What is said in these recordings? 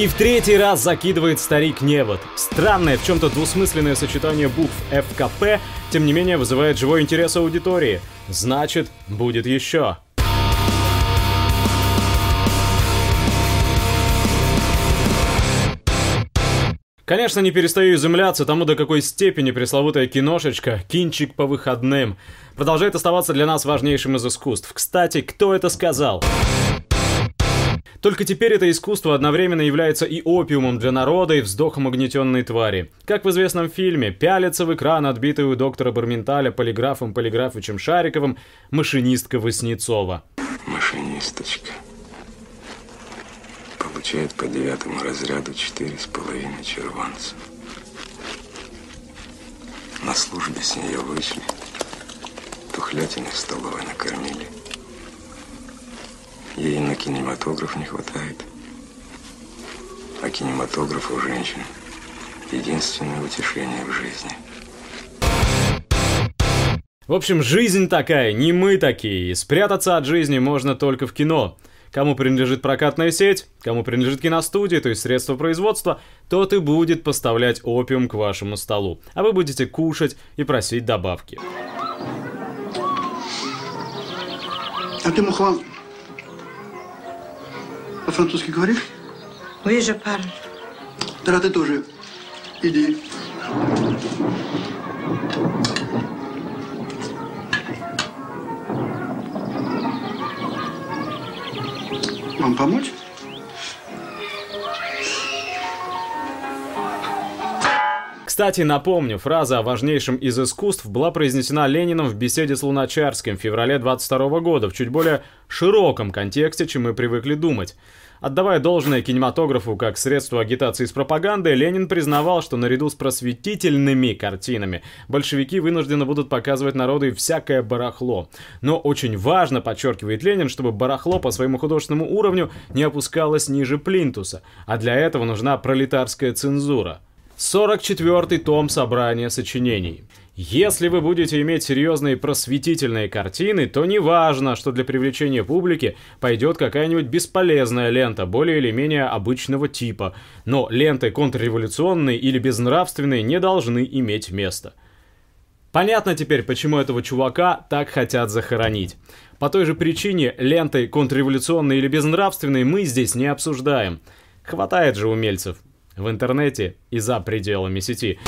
И в третий раз закидывает старик невод. Странное, в чем-то двусмысленное сочетание букв ФКП, тем не менее вызывает живой интерес аудитории. Значит, будет еще. Конечно, не перестаю изумляться тому, до какой степени пресловутая киношечка, кинчик по выходным, продолжает оставаться для нас важнейшим из искусств. Кстати, кто это сказал? Только теперь это искусство одновременно является и опиумом для народа, и вздохом угнетенной твари. Как в известном фильме, пялится в экран отбитый у доктора Барменталя полиграфом Полиграфычем Шариковым машинистка Васнецова. Машинисточка. Получает по девятому разряду четыре с половиной червонцев. На службе с нее вышли. Тухлятины в столовой накормили. Ей на кинематограф не хватает. А кинематограф у женщин – единственное утешение в жизни. В общем, жизнь такая, не мы такие. И спрятаться от жизни можно только в кино. Кому принадлежит прокатная сеть, кому принадлежит киностудия, то есть средства производства, тот и будет поставлять опиум к вашему столу. А вы будете кушать и просить добавки. А ты, Мухлан, по-французски говоришь? Oui, je parle. Тогда ты тоже иди. Вам помочь? Кстати, напомню, фраза о важнейшем из искусств была произнесена Лениным в беседе с Луначарским в феврале 22 года в чуть более широком контексте, чем мы привыкли думать. Отдавая должное кинематографу как средство агитации с пропагандой, Ленин признавал, что наряду с просветительными картинами большевики вынуждены будут показывать народу и всякое барахло. Но очень важно, подчеркивает Ленин, чтобы барахло по своему художественному уровню не опускалось ниже плинтуса, а для этого нужна пролетарская цензура. 44 том собрания сочинений. Если вы будете иметь серьезные просветительные картины, то не важно, что для привлечения публики пойдет какая-нибудь бесполезная лента, более или менее обычного типа. Но ленты контрреволюционные или безнравственные не должны иметь места. Понятно теперь, почему этого чувака так хотят захоронить. По той же причине ленты контрреволюционные или безнравственные мы здесь не обсуждаем. Хватает же умельцев в интернете и за пределами сети.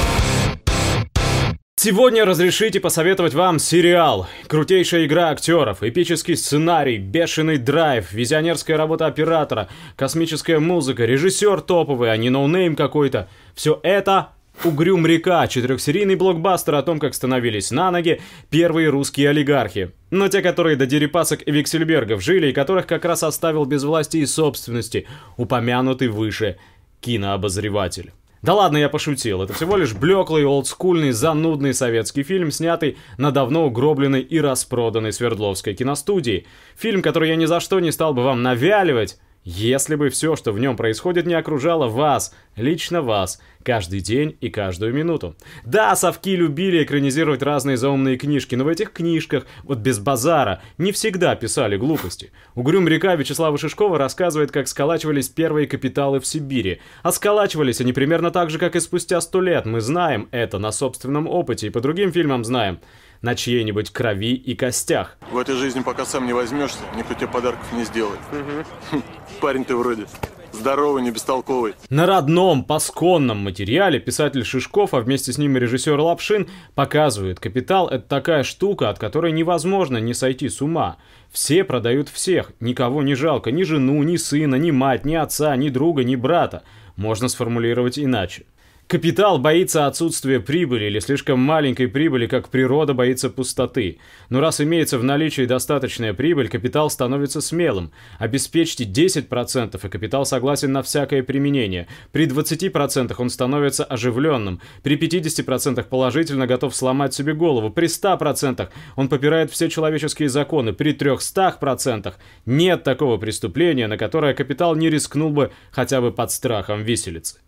Сегодня разрешите посоветовать вам сериал. Крутейшая игра актеров, эпический сценарий, бешеный драйв, визионерская работа оператора, космическая музыка, режиссер топовый, а не no-name какой-то. Все это Угрюм река, четырехсерийный блокбастер о том, как становились на ноги первые русские олигархи. Но те, которые до Дерипасок и Вексельбергов жили, и которых как раз оставил без власти и собственности, упомянутый выше кинообозреватель. Да ладно, я пошутил. Это всего лишь блеклый, олдскульный, занудный советский фильм, снятый на давно угробленной и распроданной Свердловской киностудии. Фильм, который я ни за что не стал бы вам навяливать, если бы все, что в нем происходит, не окружало вас, лично вас, каждый день и каждую минуту. Да, совки любили экранизировать разные заумные книжки, но в этих книжках, вот без базара, не всегда писали глупости. Угрюм река Вячеслава Шишкова рассказывает, как сколачивались первые капиталы в Сибири. А сколачивались они примерно так же, как и спустя сто лет. Мы знаем это на собственном опыте и по другим фильмам знаем на чьей-нибудь крови и костях. В этой жизни пока сам не возьмешься, никто тебе подарков не сделает. Угу. Парень ты вроде здоровый, не бестолковый. На родном, пасконном материале писатель Шишков, а вместе с ним и режиссер Лапшин показывают, капитал – это такая штука, от которой невозможно не сойти с ума. Все продают всех, никого не жалко, ни жену, ни сына, ни мать, ни отца, ни друга, ни брата. Можно сформулировать иначе. Капитал боится отсутствия прибыли или слишком маленькой прибыли, как природа боится пустоты. Но раз имеется в наличии достаточная прибыль, капитал становится смелым. Обеспечьте 10%, и капитал согласен на всякое применение. При 20% он становится оживленным. При 50% положительно готов сломать себе голову. При 100% он попирает все человеческие законы. При 300% нет такого преступления, на которое капитал не рискнул бы хотя бы под страхом виселицы.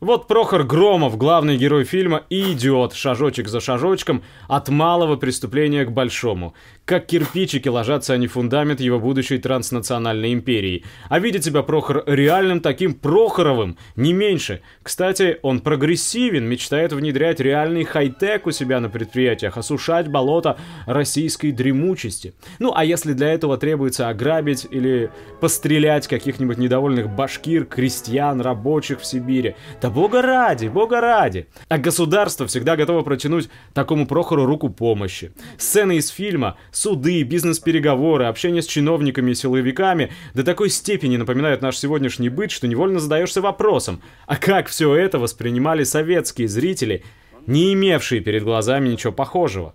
Вот Прохор Громов, главный герой фильма, и идет шажочек за шажочком от малого преступления к большому. Как кирпичики ложатся они в фундамент его будущей транснациональной империи. А видит себя Прохор реальным таким Прохоровым, не меньше. Кстати, он прогрессивен, мечтает внедрять реальный хай-тек у себя на предприятиях, осушать болото российской дремучести. Ну, а если для этого требуется ограбить или пострелять каких-нибудь недовольных башкир, крестьян, рабочих в Сибири, да бога ради, бога ради. А государство всегда готово протянуть такому Прохору руку помощи. Сцены из фильма, суды, бизнес-переговоры, общение с чиновниками и силовиками до такой степени напоминают наш сегодняшний быт, что невольно задаешься вопросом, а как все это воспринимали советские зрители, не имевшие перед глазами ничего похожего?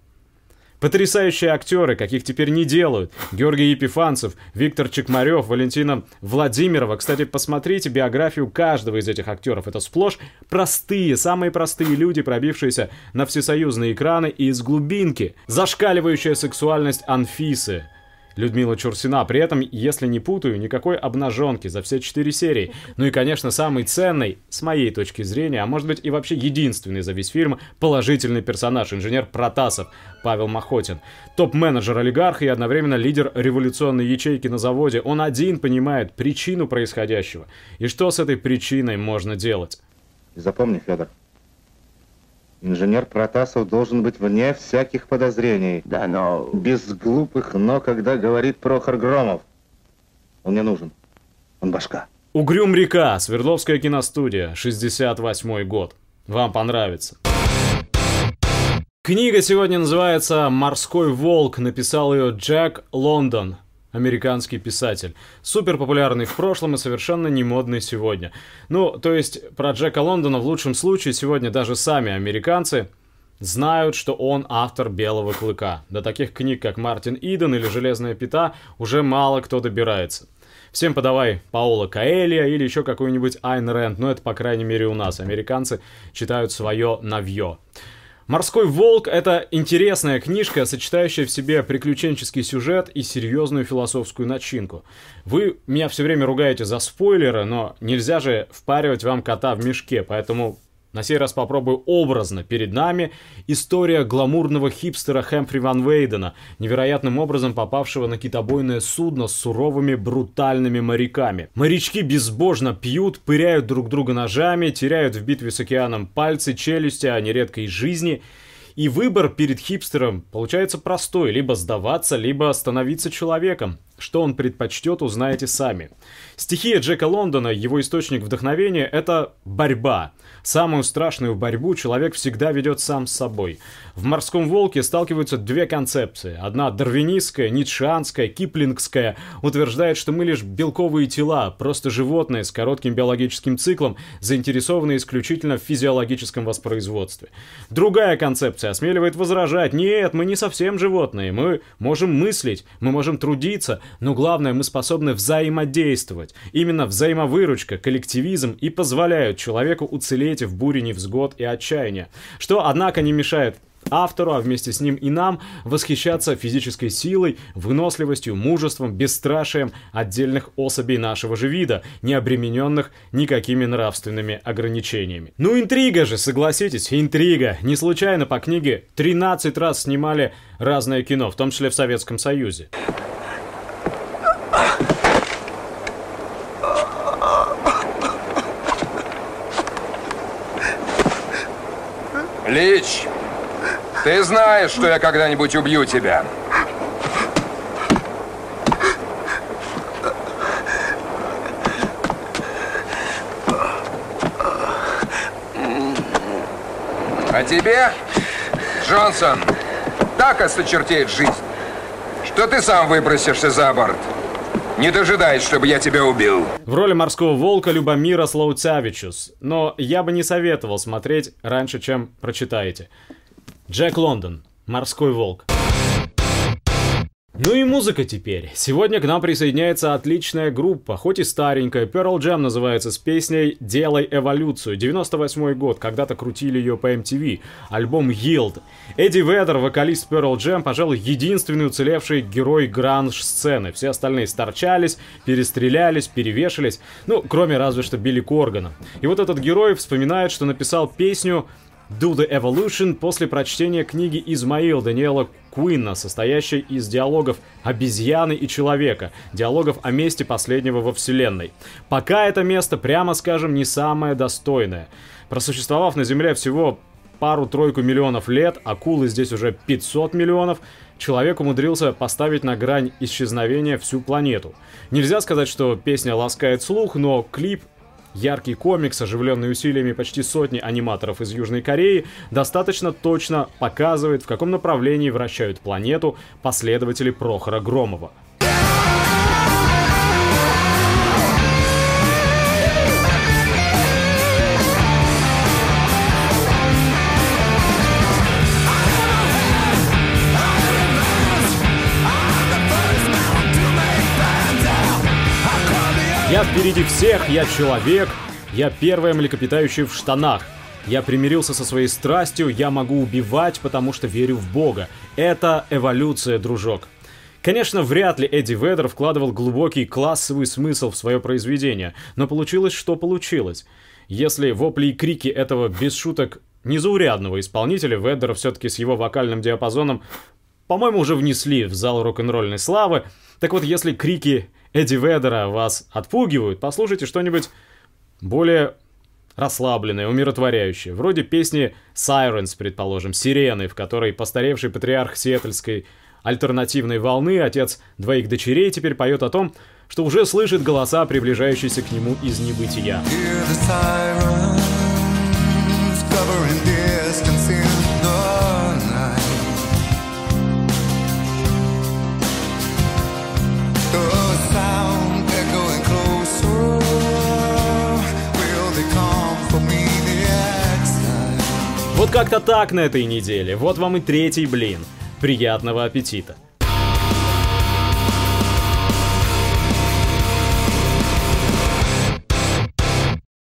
Потрясающие актеры, каких теперь не делают. Георгий Епифанцев, Виктор Чекмарев, Валентина Владимирова. Кстати, посмотрите биографию каждого из этих актеров. Это сплошь простые, самые простые люди, пробившиеся на всесоюзные экраны и из глубинки. Зашкаливающая сексуальность Анфисы. Людмила Чурсина. При этом, если не путаю, никакой обнаженки за все четыре серии. Ну и, конечно, самый ценный, с моей точки зрения, а может быть и вообще единственный за весь фильм, положительный персонаж, инженер Протасов, Павел Махотин. Топ-менеджер олигарха и одновременно лидер революционной ячейки на заводе. Он один понимает причину происходящего. И что с этой причиной можно делать? Запомни, Федор, Инженер Протасов должен быть вне всяких подозрений. Да, но... Без глупых «но», когда говорит Прохор Громов. Он мне нужен. Он башка. Угрюм река, Свердловская киностудия, 68 год. Вам понравится. Книга сегодня называется «Морской волк». Написал ее Джек Лондон американский писатель. Супер популярный в прошлом и совершенно не модный сегодня. Ну, то есть про Джека Лондона в лучшем случае сегодня даже сами американцы знают, что он автор «Белого клыка». До таких книг, как «Мартин Иден» или «Железная пята» уже мало кто добирается. Всем подавай Паула Каэлья или еще какой-нибудь Айн Рэнд, но это, по крайней мере, у нас. Американцы читают свое навье. «Морской волк» — это интересная книжка, сочетающая в себе приключенческий сюжет и серьезную философскую начинку. Вы меня все время ругаете за спойлеры, но нельзя же впаривать вам кота в мешке, поэтому на сей раз попробую образно. Перед нами история гламурного хипстера Хэмфри Ван Вейдена, невероятным образом попавшего на китобойное судно с суровыми брутальными моряками. Морячки безбожно пьют, пыряют друг друга ножами, теряют в битве с океаном пальцы, челюсти, а нередко и жизни – и выбор перед хипстером получается простой. Либо сдаваться, либо становиться человеком. Что он предпочтет, узнаете сами. Стихия Джека Лондона, его источник вдохновения, это борьба. Самую страшную борьбу человек всегда ведет сам с собой. В «Морском волке» сталкиваются две концепции. Одна дарвинистская, ницшеанская, киплингская, утверждает, что мы лишь белковые тела, просто животные с коротким биологическим циклом, заинтересованные исключительно в физиологическом воспроизводстве. Другая концепция осмеливает возражать, нет, мы не совсем животные, мы можем мыслить, мы можем трудиться, но главное, мы способны взаимодействовать. Именно взаимовыручка, коллективизм и позволяют человеку уцелеть в буре невзгод и отчаяния. Что, однако, не мешает автору, а вместе с ним и нам, восхищаться физической силой, выносливостью, мужеством, бесстрашием отдельных особей нашего же вида, не обремененных никакими нравственными ограничениями. Ну интрига же, согласитесь, интрига. Не случайно по книге 13 раз снимали разное кино, в том числе в Советском Союзе. Лич, ты знаешь, что я когда-нибудь убью тебя. А тебе, Джонсон, так осточертеет жизнь, что ты сам выбросишься за борт. Не дожидаясь, чтобы я тебя убил. В роли морского волка Любомира Слоуцавичус. Но я бы не советовал смотреть раньше, чем прочитаете. Джек Лондон. Морской волк. Ну и музыка теперь. Сегодня к нам присоединяется отличная группа, хоть и старенькая. Pearl Jam называется с песней «Делай эволюцию». 98 год, когда-то крутили ее по MTV. Альбом Yield. Эдди Ведер, вокалист Pearl Jam, пожалуй, единственный уцелевший герой гранж-сцены. Все остальные сторчались, перестрелялись, перевешались. Ну, кроме разве что Билли Коргана. И вот этот герой вспоминает, что написал песню Do the Evolution после прочтения книги Измаил Даниэла Куинна, состоящей из диалогов обезьяны и человека, диалогов о месте последнего во Вселенной. Пока это место, прямо скажем, не самое достойное. Просуществовав на Земле всего пару-тройку миллионов лет, акулы здесь уже 500 миллионов, человек умудрился поставить на грань исчезновения всю планету. Нельзя сказать, что песня ласкает слух, но клип Яркий комикс, оживленный усилиями почти сотни аниматоров из Южной Кореи, достаточно точно показывает, в каком направлении вращают планету последователи Прохора Громова. Впереди всех, я человек, я первое млекопитающее в штанах. Я примирился со своей страстью, я могу убивать, потому что верю в Бога. Это эволюция, дружок. Конечно, вряд ли Эдди Ведер вкладывал глубокий классовый смысл в свое произведение, но получилось, что получилось. Если вопли и крики этого, без шуток, незаурядного исполнителя Ведера все-таки с его вокальным диапазоном, по-моему, уже внесли в зал рок-н-ролльной славы, так вот, если крики Эдди Ведера вас отпугивают, послушайте что-нибудь более расслабленное, умиротворяющее. Вроде песни Sirens, предположим, «Сирены», в которой постаревший патриарх сиэтльской альтернативной волны, отец двоих дочерей, теперь поет о том, что уже слышит голоса, приближающиеся к нему из небытия. Вот как-то так на этой неделе. Вот вам и третий блин. Приятного аппетита!